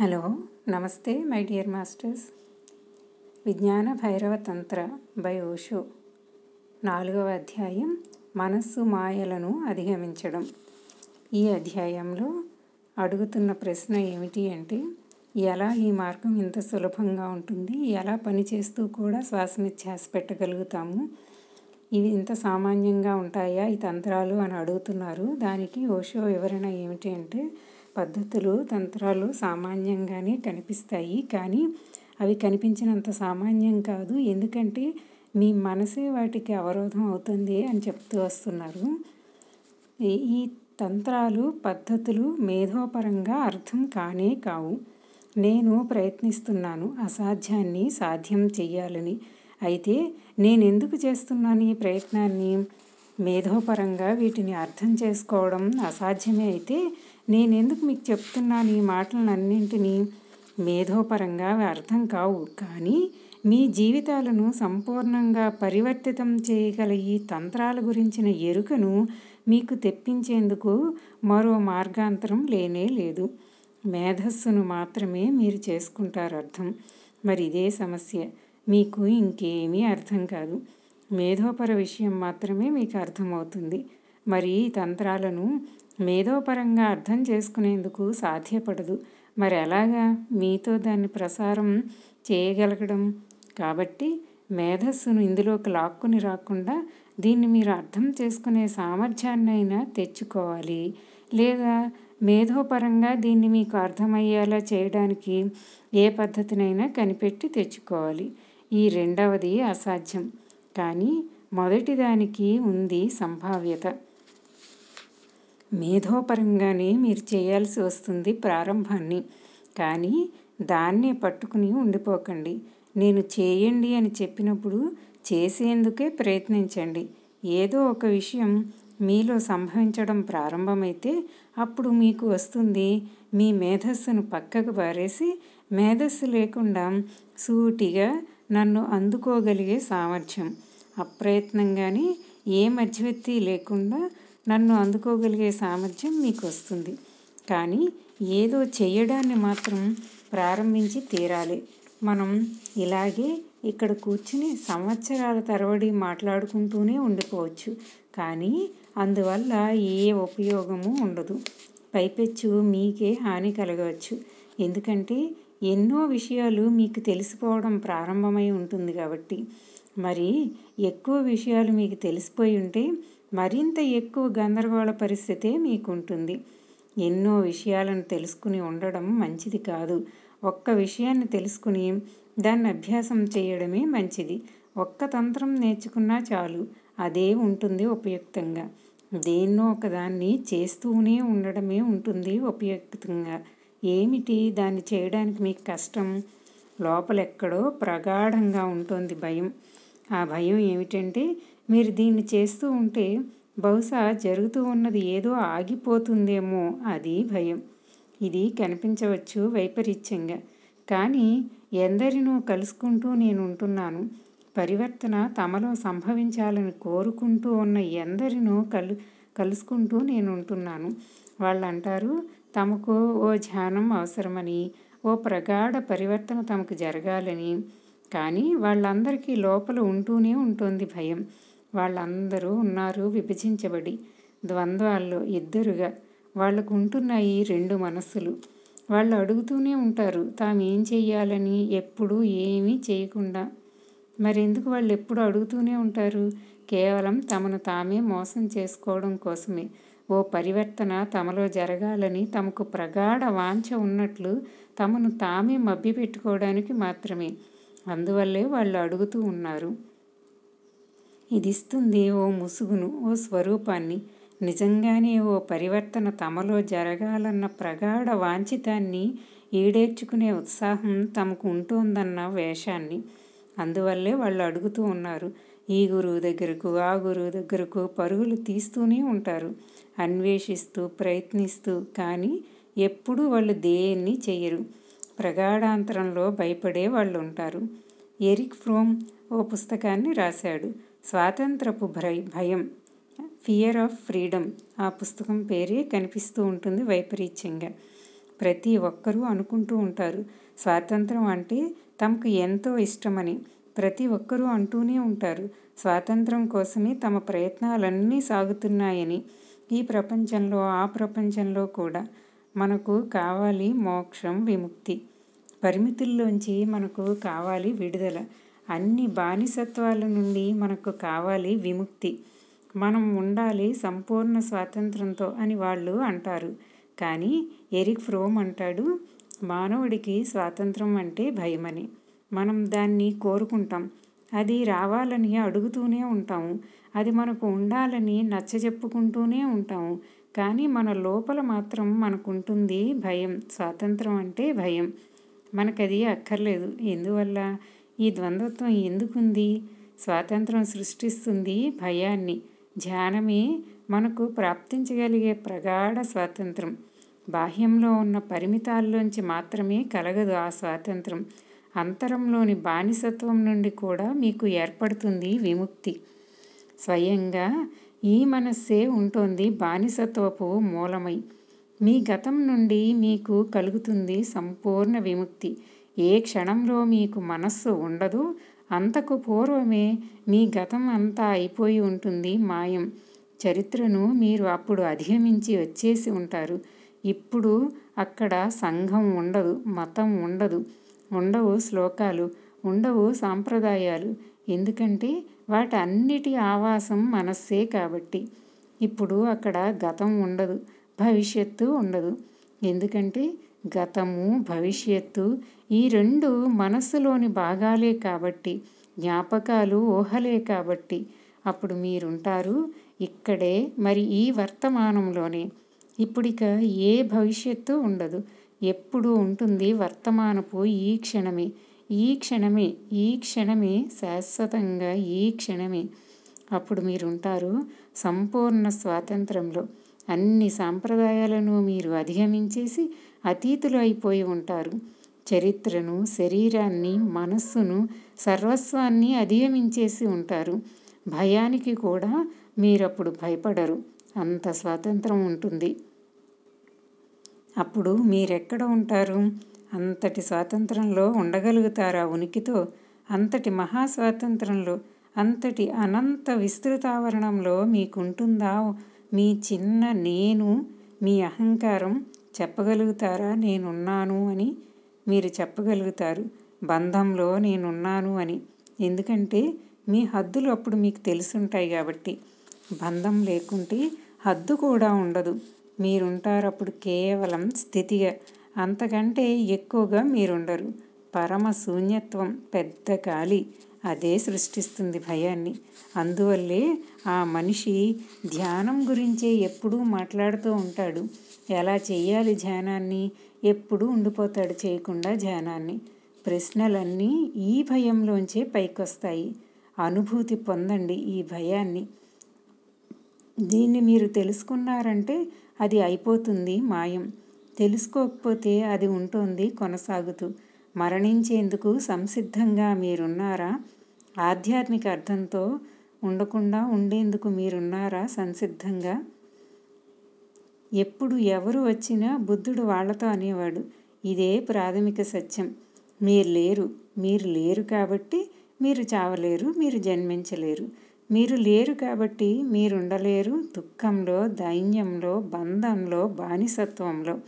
Hello నమస్తే my dear masters. విజ్ఞాన భైరవ తంత్ర by Osho. నాలుగవ అధ్యాయం మనస్సు మాయలను అధిగమించడం. ఈ అధ్యాయంలో అడుగుతున్న ప్రశ్న ఏమిటి అంటే ఎలా ఈ మార్గం ఇంత సులభంగా ఉంటుంది? ఎలా పనిచేస్తూ కూడా శ్వాస పెట్టగలుగుతాము? ఇవి ఇంత సామాన్యంగా ఉంటాయా? ఈ తంత్రాలు అని అడుగుతున్నారు. దానికి ఓషో వివరణ ఏమిటి అంటే పద్ధతులు తంత్రాలు సామాన్యంగానే కనిపిస్తాయి. కానీ అవి కనిపించినంత సామాన్యం కాదు. ఎందుకంటే మీ మనసే వాటికి అవరోధం అవుతుంది అని చెప్తూ వస్తున్నారు. ఈ- ఈ తంత్రాలు పద్ధతులు మేధోపరంగా అర్థం కానే కావు. నేను ప్రయత్నిస్తున్నాను అసాధ్యాన్ని సాధ్యం చేయాలని అయితే నేను ఎందుకు చేస్తున్నాను ఈ ప్రయత్నాన్ని? మేధోపరంగా వీటిని అర్థం చేసుకోవడం అసాధ్యమే అయితే నేను ఎందుకు మీకు చెప్తున్నాను ఈ మాటలన్నింటినీ మేధోపరంగా అవి అర్థం కావు. కానీ మీ జీవితాలను సంపూర్ణంగా పరివర్తితం చేయగల ఈ తంత్రాల గురించిన ఎరుకను మీకు తెప్పించేందుకు మరో మార్గాంతరం లేనే లేదు. మేధస్సును మాత్రమే మీరు చేసుకుంటారు అర్థం మరి ఇదే సమస్య. మీకు ఇంకేమీ అర్థం కాదు. మేధోపర విషయం మాత్రమే మీకు అర్థమవుతుంది. మరి ఈ తంత్రాలను మేధోపరంగా అర్థం చేసుకునేందుకు సాధ్యపడదు. మరి ఎలాగా మీతో దాన్ని ప్రసారం చేయగలగడం. కాబట్టి మేధస్సును ఇందులోకి లాక్కుని రాకుండా దీన్ని మీరు అర్థం చేసుకునే సామర్థ్యాన్నైనా తెచ్చుకోవాలి. లేదా మేధోపరంగా దీన్ని మీకు అర్థమయ్యేలా చేయడానికి ఏ పద్ధతినైనా కనిపెట్టి తెచ్చుకోవాలి. ఈ రెండవది అసాధ్యం. కానీ మొదటి దానికి ఉంది సంభావ్యత. మేధోపరంగానే మీరు చేయాల్సి వస్తుంది ప్రారంభాన్ని. కానీ దాన్నే పట్టుకుని ఉండిపోకండి. నేను చేయండి అని చెప్పినప్పుడు చేసేందుకే ప్రయత్నించండి. ఏదో ఒక విషయం మీలో సంభవించడం ప్రారంభమైతే అప్పుడు మీకు వస్తుంది మీ మేధస్సును పక్కకు పారేసి మేధస్సు లేకుండా సూటిగా నన్ను అందుకోగలిగే సామర్థ్యం. అప్రయత్నంగానే ఏ మధ్యవర్తి లేకుండా నన్ను అందుకోగలిగే సామర్థ్యం మీకు వస్తుంది కానీ ఏదో చేయడాన్ని మాత్రం ప్రారంభించి తీరాలి. మనం ఇలాగే ఇక్కడ కూర్చుని సంవత్సరాల తరబడి మాట్లాడుకుంటూనే ఉండిపోవచ్చు. కానీ అందువల్ల ఏ ఉపయోగము ఉండదు. పైపెచ్చు మీకే హాని కలగవచ్చు. ఎందుకంటే ఎన్నో విషయాలు మీకు తెలిసిపోవడం ప్రారంభమై ఉంటుంది కాబట్టి. మరి ఎక్కువ విషయాలు మీకు తెలిసిపోయి ఉంటే మరింత ఎక్కువ గందరగోళ పరిస్థితే మీకు ఉంటుంది ఎన్నో విషయాలను తెలుసుకుని ఉండడం మంచిది కాదు. ఒక్క విషయాన్ని తెలుసుకుని దాన్ని అభ్యాసం చేయడమే మంచిది. ఒక్క తంత్రం నేర్చుకున్నా చాలు. అదే ఉంటుంది ఉపయుక్తంగా. దేన్నో ఒకదాన్ని చేస్తూనే ఉండడమే ఉంటుంది ఉపయుక్తంగా. ఏమిటి? దాన్ని చేయడానికి మీకు కష్టం? లోపలెక్కడో ప్రగాఢంగా ఉంటుంది భయం. ఆ భయం ఏమిటంటే మీరు దీన్ని చేస్తూ ఉంటే బహుశా జరుగుతూ ఉన్నది ఏదో ఆగిపోతుందేమో అది భయం. ఇది కనిపించవచ్చు వైపరీత్యంగా. కానీ ఎందరినో కలుసుకుంటూ నేను ఉంటున్నాను. పరివర్తన తమలో సంభవించాలని కోరుకుంటూ ఉన్న ఎందరినో కలు కలుసుకుంటూ నేను ఉంటున్నాను. వాళ్ళు అంటారు తమకు ఓ ధ్యానం అవసరమని ఓ ప్రగాఢ పరివర్తన తమకు జరగాలని. కానీ వాళ్ళందరికీ లోపల ఉంటూనే ఉంటుంది భయం. వాళ్ళందరూ ఉన్నారు. విభజించబడి ద్వంద్వాల్లో ఇద్దరుగా వాళ్ళకు ఉంటున్నాయి రెండు మనస్సులు వాళ్ళు అడుగుతూనే ఉంటారు. తాము ఏం చెయ్యాలని? ఎప్పుడూ ఏమీ చేయకుండా. మరెందుకు వాళ్ళు ఎప్పుడు అడుగుతూనే ఉంటారు? కేవలం తమను తామే మోసం చేసుకోవడం కోసమే. ఓ పరివర్తన తమలో జరగాలని తమకు ప్రగాఢ వాంఛ ఉన్నట్లు తమను తామే మభ్యపెట్టుకోవడానికి మాత్రమే. అందువల్లే వాళ్ళు అడుగుతూ ఉన్నారు. ఇది ఇస్తుంది ఓ ముసుగును ఓ స్వరూపాన్ని. నిజంగానే ఓ పరివర్తన తమలో జరగాలన్న ప్రగాఢ వాంఛితాన్ని ఈడేర్చుకునే ఉత్సాహం తమకు ఉంటోందన్న వేషాన్ని అందువల్లే వాళ్ళు అడుగుతూ ఉన్నారు. ఈ గురువు దగ్గరకు ఆ గురువు దగ్గరకు పరుగులు తీస్తూనే ఉంటారు. అన్వేషిస్తూ ప్రయత్నిస్తూ కానీ ఎప్పుడూ వాళ్ళు దేన్ని చెయ్యరు. ప్రగాఢాంతరంలో భయపడే వాళ్ళు ఉంటారు ఎరిక్ ఫ్రోమ్ ఓ పుస్తకాన్ని రాశాడు. స్వాతంత్రపు భయ భయం ఫియర్ ఆఫ్ ఫ్రీడమ్ ఆ పుస్తకం పేరే కనిపిస్తూ ఉంటుంది వైపరీత్యంగా. ప్రతి ఒక్కరూ అనుకుంటూ ఉంటారు స్వాతంత్రం అంటే తమకు ఎంతో ఇష్టమని. ప్రతి ఒక్కరూ అంటూనే ఉంటారు స్వాతంత్రం కోసమే తమ ప్రయత్నాలన్నీ సాగుతున్నాయని. ఈ ప్రపంచంలో ఆ ప్రపంచంలో కూడా మనకు కావాలి మోక్షం విముక్తి. పరిమితుల్లోంచి మనకు కావాలి విడుదల. అన్ని బానిసత్వాల నుండి మనకు కావాలి విముక్తి. మనం ఉండాలి సంపూర్ణ స్వాతంత్రంతో అని వాళ్ళు అంటారు. కానీ ఎరిక్ ఫ్రోమ్ అంటాడు మానవుడికి స్వాతంత్రం అంటే భయమని. మనం దాన్ని కోరుకుంటాం. అది రావాలని అడుగుతూనే ఉంటాము అది మనకు ఉండాలని నచ్చజెప్పుకుంటూనే ఉంటాము కానీ మన లోపల మాత్రం మనకుంటుంది భయం. స్వాతంత్రం అంటే భయం. మనకది అక్కర్లేదు. ఎందువల్ల? ఈ ద్వంద్వత్వం ఎందుకుంది? స్వాతంత్రం సృష్టిస్తుంది భయాన్ని. ధ్యానమే మనకు ప్రాప్తించగలిగే ప్రగాఢ స్వాతంత్రం. బాహ్యంలో ఉన్న పరిమితాల్లోంచి మాత్రమే కలగదు ఆ స్వాతంత్రం. అంతరంలోని బానిసత్వం నుండి కూడా మీకు ఏర్పడుతుంది విముక్తి. స్వయంగా ఈ మనస్సే ఉంటోంది బానిసత్వపు మూలమై. మీ గతం నుండి మీకు కలుగుతుంది సంపూర్ణ విముక్తి. ఏ క్షణంలో మీకు మనస్సు ఉండదు అంతకు పూర్వమే మీ గతం అంతా అయిపోయి ఉంటుంది మాయం. చరిత్రను మీరు అప్పుడు అధిగమించి వచ్చేసి ఉంటారు. ఇప్పుడు అక్కడ సంఘం ఉండదు మతం ఉండదు. ఉండవు శ్లోకాలు ఉండవు సాంప్రదాయాలు. ఎందుకంటే వాటి అన్నిటి ఆవాసం మనస్సే కాబట్టి. ఇప్పుడు అక్కడ గతం ఉండదు భవిష్యత్తు ఉండదు. ఎందుకంటే గతము భవిష్యత్తు ఈ రెండు మనస్సులోని భాగాలే కాబట్టి జ్ఞాపకాలు ఊహలే కాబట్టి. అప్పుడు మీరుంటారు ఇక్కడే మరి ఈ వర్తమానంలోనే. ఇప్పుడిక ఏ భవిష్యత్తు ఉండదు. ఎప్పుడు ఉంటుంది వర్తమానపు ఈ క్షణమే. ఈ క్షణమే ఈ క్షణమే శాశ్వతంగా ఈ క్షణమే. అప్పుడు మీరుంటారు సంపూర్ణ స్వాతంత్రంలో. అన్ని సాంప్రదాయాలను మీరు అధిగమించేసి అతీతులు అయిపోయి ఉంటారు. చరిత్రను శరీరాన్ని మనస్సును సర్వస్వాన్ని అధిగమించేసి ఉంటారు. భయానికి కూడా మీరప్పుడు భయపడరు. అంత స్వాతంత్రం ఉంటుంది. అప్పుడు మీరెక్కడ ఉంటారు? అంతటి స్వాతంత్రంలో ఉండగలుగుతారా ఉనికితో? అంతటి మహా స్వాతంత్రంలో అంతటి అనంత విస్తృతావరణంలో మీకుంటుందా? మీ చిన్న నేను మీ అహంకారం చెప్పగలుగుతారా? నేనున్నాను అని మీరు చెప్పగలుగుతారు. బంధంలో నేనున్నాను అని. ఎందుకంటే మీ హద్దులు అప్పుడు మీకు తెలుసుంటాయి కాబట్టి. బంధం లేకుంటే హద్దు కూడా ఉండదు. మీరుంటారు అప్పుడు కేవలం స్థితిగా. అంతకంటే ఎక్కువగా మీరుండరు. పరమ శూన్యత్వం పెద్ద గాలి అదే సృష్టిస్తుంది భయాన్ని. అందువల్లే ఆ మనిషి ధ్యానం గురించే ఎప్పుడూ మాట్లాడుతూ ఉంటాడు. ఎలా చేయాలి ధ్యానాన్ని? ఎప్పుడూ ఉండిపోతాడు చేయకుండా ధ్యానాన్ని. ప్రశ్నలన్నీ ఈ భయంలోంచే పైకొస్తాయి. అనుభూతి పొందండి ఈ భయాన్ని. దీన్ని మీరు తెలుసుకున్నారంటే అది అయిపోతుంది మాయం. తెలుసుకోకపోతే అది ఉంటుంది కొనసాగుతూ. మరణించేందుకు సంసిద్ధంగా మీరున్నారా? ఆధ్యాత్మిక అర్థంతో ఉండకుండా ఉండేందుకు మీరున్నారా సంసిద్ధంగా? ఎప్పుడు ఎవరు వచ్చినా బుద్ధుడు వాళ్ళతో అనేవాడు. ఇదే ప్రాథమిక సత్యం. మీరు లేరు మీరు లేరు కాబట్టి మీరు చావలేరు మీరు జన్మించలేరు. మీరు లేరు కాబట్టి మీరుండలేరు దుఃఖంలో దైన్యంలో బంధంలో బానిసత్వంలో.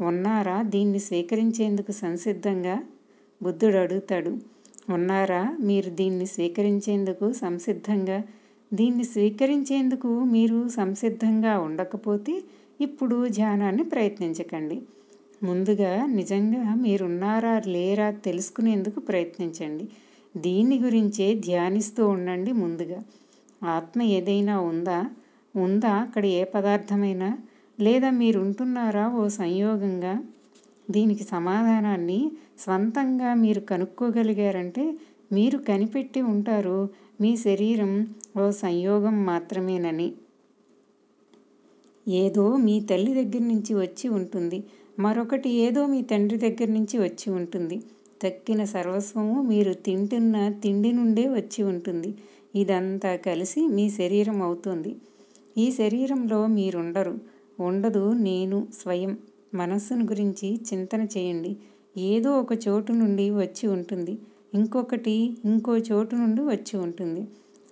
ఉన్నారా? దీన్ని స్వీకరించేందుకు సంసిద్ధంగా బుద్ధుడు అడుగుతాడు. ఉన్నారా? మీరు దీన్ని స్వీకరించేందుకు సంసిద్ధంగా దీన్ని స్వీకరించేందుకు మీరు సంసిద్ధంగా ఉండకపోతే ఇప్పుడు ధ్యానాన్ని ప్రయత్నించకండి. ముందుగా నిజంగా మీరున్నారా లేరా తెలుసుకునేందుకు ప్రయత్నించండి. దీని గురించే ధ్యానిస్తూ ఉండండి ముందుగా. ఆత్మ ఏదైనా ఉందా? ఉందా? అక్కడ ఏ పదార్థమైనా? లేదా మీరుంటున్నారా ఓ సంయోగంగా? దీనికి సమాధానాన్ని స్వంతంగా మీరు కనుక్కోగలిగారంటే మీరు కనిపెట్టి ఉంటారు. మీ శరీరం ఓ సంయోగం మాత్రమేనని. ఏదో మీ తల్లి దగ్గర నుంచి వచ్చి ఉంటుంది. మరొకటి ఏదో మీ తండ్రి దగ్గర నుంచి వచ్చి ఉంటుంది. తక్కిన సర్వస్వము మీరు తింటున్న తిండి నుండే వచ్చి ఉంటుంది. ఇదంతా కలిసి మీ శరీరం అవుతుంది. ఈ శరీరంలో మీరుండరు. ఉండదు నేను స్వయం. మనస్సును గురించి చింతన చేయండి. ఏదో ఒక చోటు నుండి వచ్చి ఉంటుంది. ఇంకొకటి ఇంకో చోటు నుండి వచ్చి ఉంటుంది.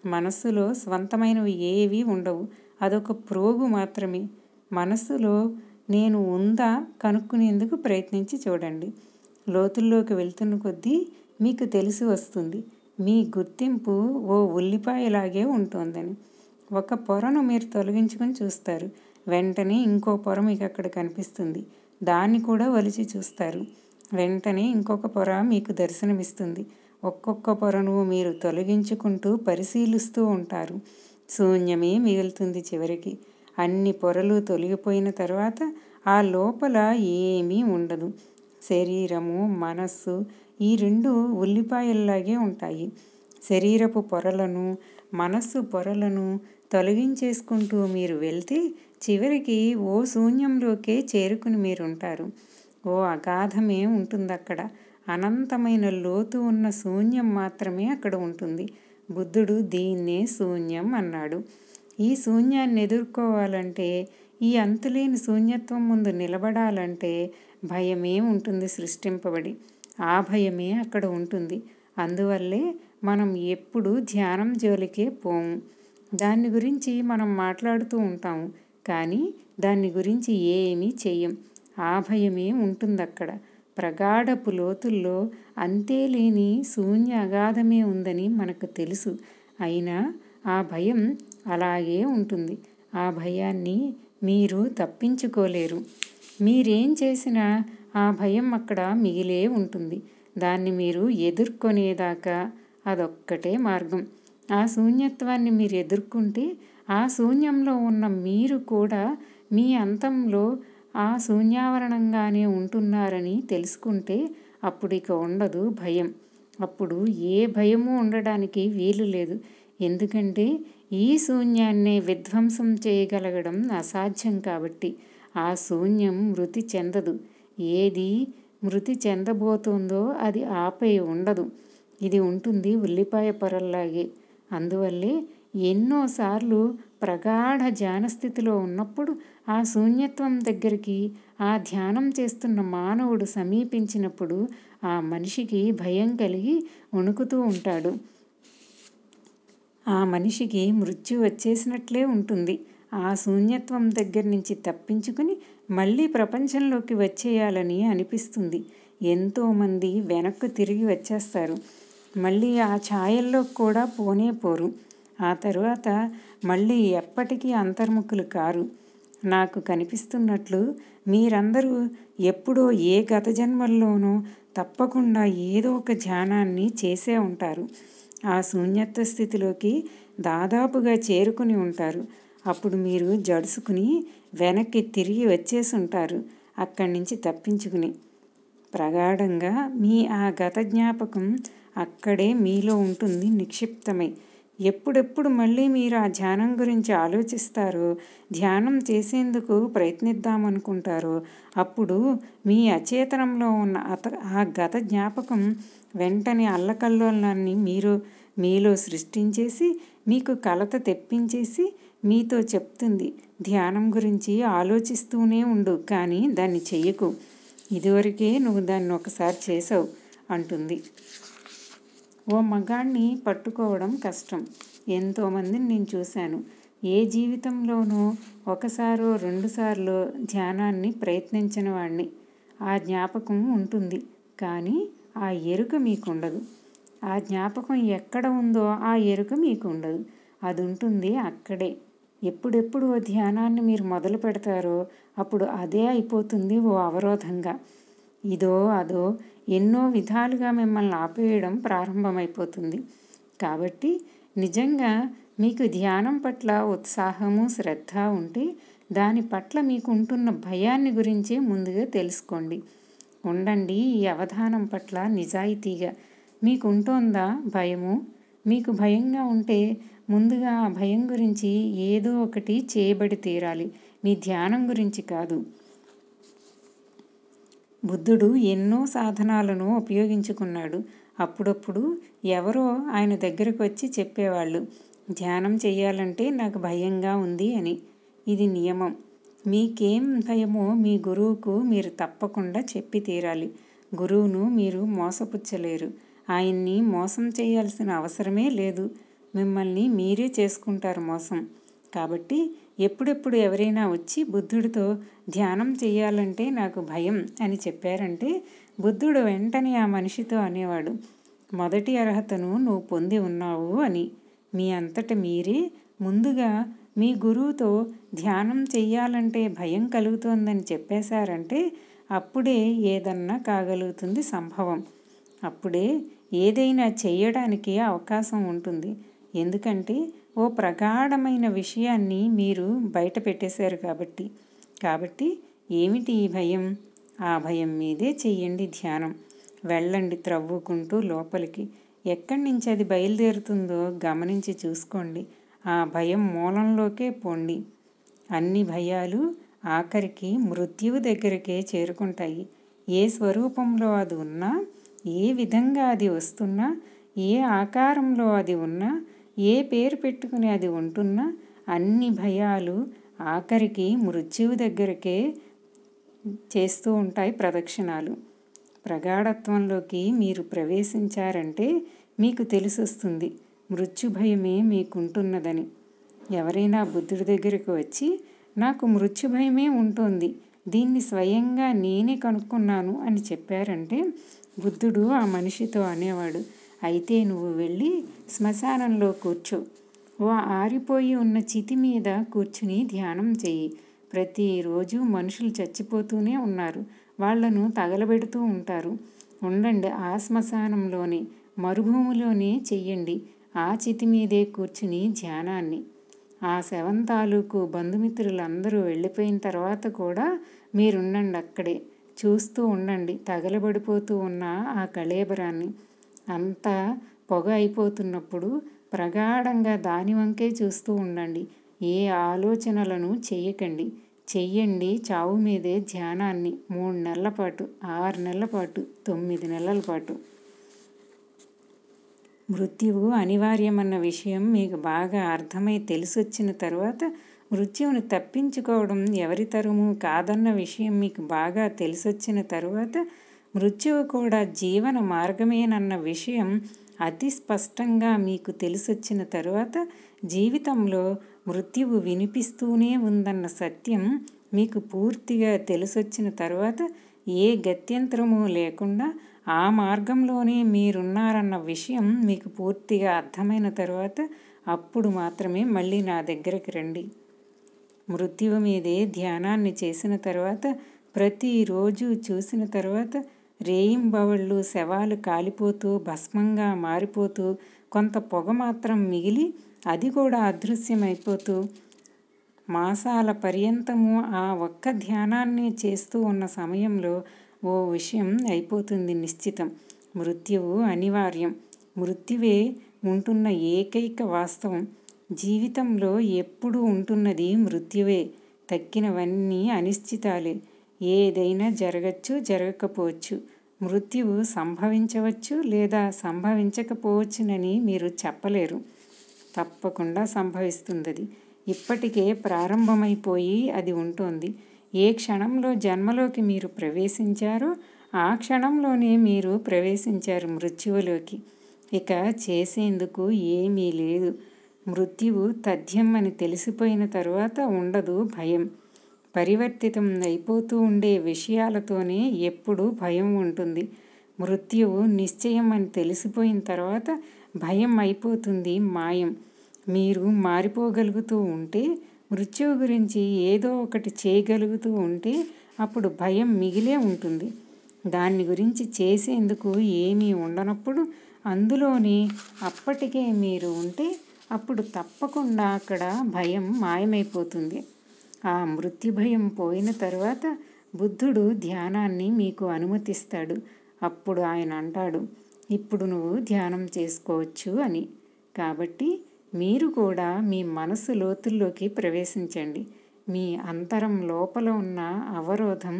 మనస్సులో స్వంతమైనవి ఏవి ఉండవు. అదొక ప్రోగు మాత్రమే. మనస్సులో నేను ఉందా కనుక్కునేందుకు ప్రయత్నించి చూడండి. లోతుల్లోకి వెళ్తున్న కొద్దీ మీకు తెలిసి వస్తుంది. మీ గుర్తింపు ఓ ఉల్లిపాయలాగే ఉంటుందని. ఒక పొరను మీరు తొలగించుకొని చూస్తారు. వెంటనే ఇంకో పొర మీకు అక్కడ కనిపిస్తుంది. దాన్ని కూడా వలిచి చూస్తారు. వెంటనే ఇంకొక పొర మీకు దర్శనమిస్తుంది. ఒక్కొక్క పొరను మీరు తొలగించుకుంటూ పరిశీలిస్తూ ఉంటారు. శూన్యమే మిగులుతుంది చివరికి. అన్ని పొరలు తొలగిపోయిన తర్వాత ఆ లోపల ఏమీ ఉండదు. శరీరము మనస్సు ఈ రెండు ఉల్లిపాయల్లాగే ఉంటాయి. శరీరపు పొరలను మనస్సు పొరలను తొలగించేసుకుంటూ మీరు వెళ్తే చివరికి ఓ శూన్యంలోకే చేరుకుని మీరుంటారు. ఓ అగాధమే ఉంటుందక్కడ. అనంతమైన లోతు ఉన్న శూన్యం మాత్రమే అక్కడ ఉంటుంది. బుద్ధుడు దీన్నే శూన్యం అన్నాడు. ఈ శూన్యాన్ని ఎదుర్కోవాలంటే ఈ అంతులేని శూన్యత్వం ముందు నిలబడాలంటే భయమే ఉంటుంది సృష్టింపబడి. ఆ భయమే అక్కడ ఉంటుంది. అందువల్లే మనం ఎప్పుడూ ధ్యానం జోలికే పోము. దాన్ని గురించి మనం మాట్లాడుతూ ఉంటాము. కానీ దాన్ని గురించి ఏమీ చెయ్యం. ఆ భయమే ఉంటుందక్కడ. ప్రగాఢపు లోతుల్లో అంతేలేని శూన్య అగాధమే ఉందని మనకు తెలుసు. అయినా ఆ భయం అలాగే ఉంటుంది. ఆ భయాన్ని మీరు తప్పించుకోలేరు. మీరేం చేసినా ఆ భయం అక్కడ మిగిలే ఉంటుంది. దాన్ని మీరు ఎదుర్కొనేదాకా అదొక్కటే మార్గం. ఆ శూన్యత్వాన్ని మీరు ఎదుర్కొంటే ఆ శూన్యంలో ఉన్న మీరు కూడా మీ అంతంలో ఆ శూన్యావరణంగానే ఉంటున్నారని తెలుసుకుంటే అప్పుడిక ఉండదు భయం. అప్పుడు ఏ భయము ఉండడానికి వీలు లేదు. ఎందుకంటే ఈ శూన్యాన్నే విధ్వంసం చేయగలగడం అసాధ్యం కాబట్టి ఆ శూన్యం మృతి చెందదు. ఏది మృతి చెందబోతోందో అది ఆపై ఉండదు. ఇది ఉంటుంది ఉల్లిపాయ పొరల్లాగే. అందువల్లే ఎన్నోసార్లు ప్రగాఢ ధ్యానస్థితిలో ఉన్నప్పుడు ఆ శూన్యత్వం దగ్గరికి ఆ ధ్యానం చేస్తున్న మానవుడు సమీపించినప్పుడు ఆ మనిషికి భయం కలిగి వణుకుతూ ఉంటాడు. ఆ మనిషికి మృత్యు వచ్చేసినట్లే ఉంటుంది. ఆ శూన్యత్వం దగ్గర నుంచి తప్పించుకుని మళ్ళీ ప్రపంచంలోకి వచ్చేయాలని అనిపిస్తుంది. ఎంతోమంది వెనక్కు తిరిగి వచ్చేస్తారు. మళ్ళీ ఆ ఛాయల్లోకి కూడా పోనే పోరు. ఆ తరువాత మళ్ళీ ఎప్పటికీ అంతర్ముఖులు కారు. నాకు కనిపిస్తున్నట్లు మీరందరూ ఎప్పుడో ఏ గత జన్మల్లోనో తప్పకుండా ఏదో ఒక ధ్యానాన్ని చేసే ఉంటారు. ఆ శూన్యత్వ స్థితిలోకి దాదాపుగా చేరుకుని ఉంటారు. అప్పుడు మీరు జడుసుకుని వెనక్కి తిరిగి వచ్చేసుంటారు అక్కడి నుంచి తప్పించుకుని. ప్రగాఢంగా మీ ఆ గత జ్ఞాపకం అక్కడే మీలో ఉంటుంది నిక్షిప్తమై. ఎప్పుడెప్పుడు మళ్ళీ మీరు ఆ ధ్యానం గురించి ఆలోచిస్తారో? ధ్యానం చేసేందుకు ప్రయత్నిద్దామనుకుంటారో. అప్పుడు మీ అచేతనంలో ఉన్న అత ఆ గత జ్ఞాపకం వెంటనే అల్లకల్లోలాన్ని మీరు మీలో సృష్టించేసి మీకు కలత తెప్పించేసి మీతో చెప్తుంది. ధ్యానం గురించి ఆలోచిస్తూనే ఉండు కానీ దాన్ని చెయ్యకు. ఇదివరకే నువ్వు దాన్ని ఒకసారి చేసావు అంటుంది. ఓ మగాణ్ణి పట్టుకోవడం కష్టం. ఎంతోమందిని నేను చూశాను. ఏ జీవితంలోనూ ఒకసారో రెండుసార్లో ధ్యానాన్ని ప్రయత్నించినవాణ్ణి ఆ జ్ఞాపకం ఉంటుంది కానీ ఆ ఎరుక మీకుండదు. ఆ జ్ఞాపకం ఎక్కడ ఉందో ఆ ఎరుక మీకు ఉండదు అది ఉంటుంది అక్కడే. ఎప్పుడెప్పుడు ఓ ధ్యానాన్ని మీరు మొదలు పెడతారో అప్పుడు అదే అయిపోతుంది ఓ అవరోధంగా. ఇదో అదో ఎన్నో విధాలుగా మిమ్మల్ని ఆపేయడం ప్రారంభమైపోతుంది. కాబట్టి నిజంగా మీకు ధ్యానం పట్ల ఉత్సాహము శ్రద్ధ ఉంటే దాని పట్ల మీకు ఉంటున్న భయాన్ని గురించే ముందుగా తెలుసుకోండి. ఉండండి ఈ అవధానం పట్ల నిజాయితీగా. మీకు ఉంటోందా భయము? మీకు భయంగా ఉంటే ముందుగా ఆ భయం గురించి ఏదో ఒకటి చేయబడి తీరాలి. మీ ధ్యానం గురించి కాదు. బుద్ధుడు ఎన్నో సాధనాలను ఉపయోగించుకున్నాడు. అప్పుడప్పుడు ఎవరో ఆయన దగ్గరకు వచ్చి చెప్పేవాళ్ళు ధ్యానం చెయ్యాలంటే నాకు భయంగా ఉంది అని. ఇది నియమం. మీకేం భయమో మీ గురువుకు మీరు తప్పకుండా చెప్పి తీరాలి. గురువును మీరు మోసపుచ్చలేరు. ఆయన్ని మోసం చేయాల్సిన అవసరమే లేదు. మిమ్మల్ని మీరే చేసుకుంటారు మోసం. కాబట్టి ఎప్పుడెప్పుడు ఎవరైనా వచ్చి బుద్ధుడితో ధ్యానం చేయాలంటే నాకు భయం అని చెప్పారంటే బుద్ధుడు వెంటనే ఆ మనిషితో అనేవాడు మొదటి అర్హతను నువ్వు పొంది ఉన్నావు అని. మీ అంతట మీరే ముందుగా మీ గురువుతో ధ్యానం చెయ్యాలంటే భయం కలుగుతోందని చెప్పేశారంటే అప్పుడే ఏదన్నా కాగలుగుతుంది సంభవం. అప్పుడే ఏదైనా చేయడానికి అవకాశం ఉంటుంది. ఎందుకంటే ఓ ప్రగాఢమైన విషయాన్ని మీరు బయట పెట్టేశారు కాబట్టి. కాబట్టి ఏమిటి ఈ భయం? ఆ భయం మీదే చెయ్యండి ధ్యానం. వెళ్ళండి త్రవ్వుకుంటూ లోపలికి. ఎక్కడి నుంచి అది బయలుదేరుతుందో గమనించి చూసుకోండి. ఆ భయం మూలంలోకే పోండి. అన్ని భయాలు ఆఖరికి మృత్యువు దగ్గరికే చేరుకుంటాయి. ఏ స్వరూపంలో అది ఉన్నా ఏ విధంగా అది వస్తున్నా ఏ ఆకారంలో అది ఉన్నా ఏ పేరు పెట్టుకుని అది ఉంటున్నా అన్ని భయాలు ఆఖరికి మృత్యువు దగ్గరకే చేస్తూ ఉంటాయి ప్రదక్షిణాలు. ప్రగాఢత్వంలోకి మీరు ప్రవేశించారంటే మీకు తెలిసొస్తుంది మృత్యు భయమే మీకుంటున్నదని. ఎవరైనా బుద్ధుడి దగ్గరికి వచ్చి నాకు మృత్యు భయమే ఉంటుంది దీన్ని స్వయంగా నేనే కనుక్కున్నాను అని చెప్పారంటే బుద్ధుడు ఆ మనిషితో అనేవాడు అయితే నువ్వు వెళ్ళి శ్మశానంలో కూర్చో. ఓ ఆరిపోయి ఉన్న చితి మీద కూర్చుని ధ్యానం చెయ్యి. ప్రతిరోజు మనుషులు చచ్చిపోతూనే ఉన్నారు. వాళ్ళను తగలబెడుతూ ఉంటారు. ఉండండి ఆ శ్మశానంలోనే మరుభూమిలోనే చెయ్యండి. ఆ చితి మీదే కూర్చుని ధ్యానాన్ని. ఆ శవం తాలూకు బంధుమిత్రులందరూ వెళ్ళిపోయిన తర్వాత కూడా మీరుండండి అక్కడే. చూస్తూ ఉండండి తగలబడిపోతూ ఉన్న ఆ కళేబరాన్ని. అంతా పొగ అయిపోతున్నప్పుడు ప్రగాఢంగా దాని వంకే చూస్తూ ఉండండి. ఏ ఆలోచనలను చెయ్యకండి చెయ్యండి చావు మీదే ధ్యానాన్ని. మూడు నెలల పాటు ఆరు నెలల పాటు తొమ్మిది నెలల పాటు. మృత్యువు అనివార్యమన్న విషయం మీకు బాగా అర్థమై తెలిసొచ్చిన తర్వాత మృత్యువును తప్పించుకోవడం ఎవరి తరము కాదన్న విషయం మీకు బాగా తెలిసొచ్చిన తర్వాత మృత్యువు కూడా జీవన మార్గమేనన్న విషయం అతి స్పష్టంగా మీకు తెలిసొచ్చిన తరువాత జీవితంలో మృత్యువు వినిపిస్తూనే ఉందన్న సత్యం మీకు పూర్తిగా తెలిసొచ్చిన తర్వాత ఏ గత్యంతరము లేకుండా ఆ మార్గంలోనే మీరున్నారన్న విషయం మీకు పూర్తిగా అర్థమైన తరువాత అప్పుడు మాత్రమే మళ్ళీ నా దగ్గరికి రండి. మృత్యువు మీదే ధ్యానాన్ని చేసిన తర్వాత ప్రతిరోజు చూసిన తర్వాత రేయింబవళ్ళు శవాలు కాలిపోతూ భస్మంగా మారిపోతూ కొంత పొగ మాత్రం మిగిలి అది కూడా అదృశ్యమైపోతూ మాసాల పర్యంతము ఆ ఒక్క ధ్యానాన్ని చేస్తూ ఉన్న సమయంలో ఓ విషయం అయిపోతుంది నిశ్చితం. మృత్యువు అనివార్యం. మృత్యువే ఉంటున్న ఏకైక వాస్తవం. జీవితంలో ఎప్పుడూ ఉంటున్నది మృత్యువే. తక్కినవన్నీ అనిశ్చితాలే. ఏదైనా జరగచ్చు జరగకపోవచ్చు. మృత్యువు సంభవించవచ్చు లేదా సంభవించకపోవచ్చునని మీరు చెప్పలేరు. తప్పకుండా సంభవిస్తుందది. ఇప్పటికే ప్రారంభమైపోయి అది ఉంటోంది. ఏ క్షణంలో జన్మలోకి మీరు ప్రవేశించారో ఆ క్షణంలోనే మీరు ప్రవేశించారు మృత్యువులోకి. ఇక చేసేందుకు ఏమీ లేదు. మృత్యువు తథ్యం అని తెలిసిపోయిన తరువాత ఉండదు భయం. పరివర్తితం అయిపోతూ ఉండే విషయాలతోనే ఎప్పుడూ భయం ఉంటుంది. మృత్యువు నిశ్చయం అని తెలిసిపోయిన తర్వాత భయం అయిపోతుంది మాయం. మీరు మారిపోగలుగుతూ ఉంటే మృత్యువు గురించి ఏదో ఒకటి చేయగలుగుతూ ఉంటే అప్పుడు భయం మిగిలే ఉంటుంది. దాన్ని గురించి చేసేందుకు ఏమీ ఉండనప్పుడు అందులోనే అప్పటికే మీరు ఉంటే అప్పుడు తప్పకుండా అక్కడ భయం మాయమైపోతుంది. ఆ మృత్యు భయం పోయిన తర్వాత బుద్ధుడు ధ్యానాన్ని మీకు అనుమతిస్తాడు. అప్పుడు ఆయన అంటాడు ఇప్పుడు నువ్వు ధ్యానం చేసుకోవచ్చు అని. కాబట్టి మీరు కూడా మీ మనసు లోతుల్లోకి ప్రవేశించండి. మీ అంతరం లోపల ఉన్న అవరోధం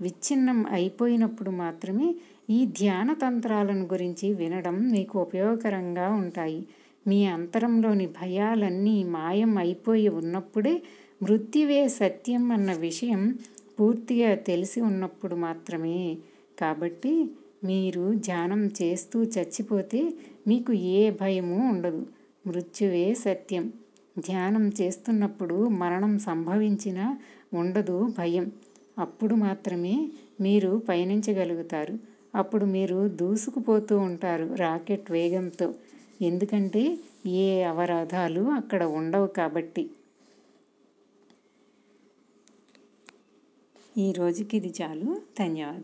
విచ్ఛిన్నం అయిపోయినప్పుడు మాత్రమే ఈ ధ్యాన తంత్రాలను గురించి వినడం మీకు ఉపయోగకరంగా ఉంటాయి. మీ అంతరంలోని భయాలన్నీ మాయం అయిపోయి ఉన్నప్పుడే మృత్యువే సత్యం అన్న విషయం పూర్తిగా తెలిసి ఉన్నప్పుడు మాత్రమే. కాబట్టి మీరు ధ్యానం చేస్తూ చచ్చిపోతే మీకు ఏ భయము ఉండదు. మృత్యువే సత్యం. ధ్యానం చేస్తున్నప్పుడు మరణం సంభవించినా ఉండదు భయం. అప్పుడు మాత్రమే మీరు పయనించగలుగుతారు. అప్పుడు మీరు దూసుకుపోతూ ఉంటారు రాకెట్ వేగంతో. ఎందుకంటే ఏ అవరోధాలు అక్కడ ఉండవు కాబట్టి. ఈ రోజుకి ఇది చాలు. ధన్యవాదాలు.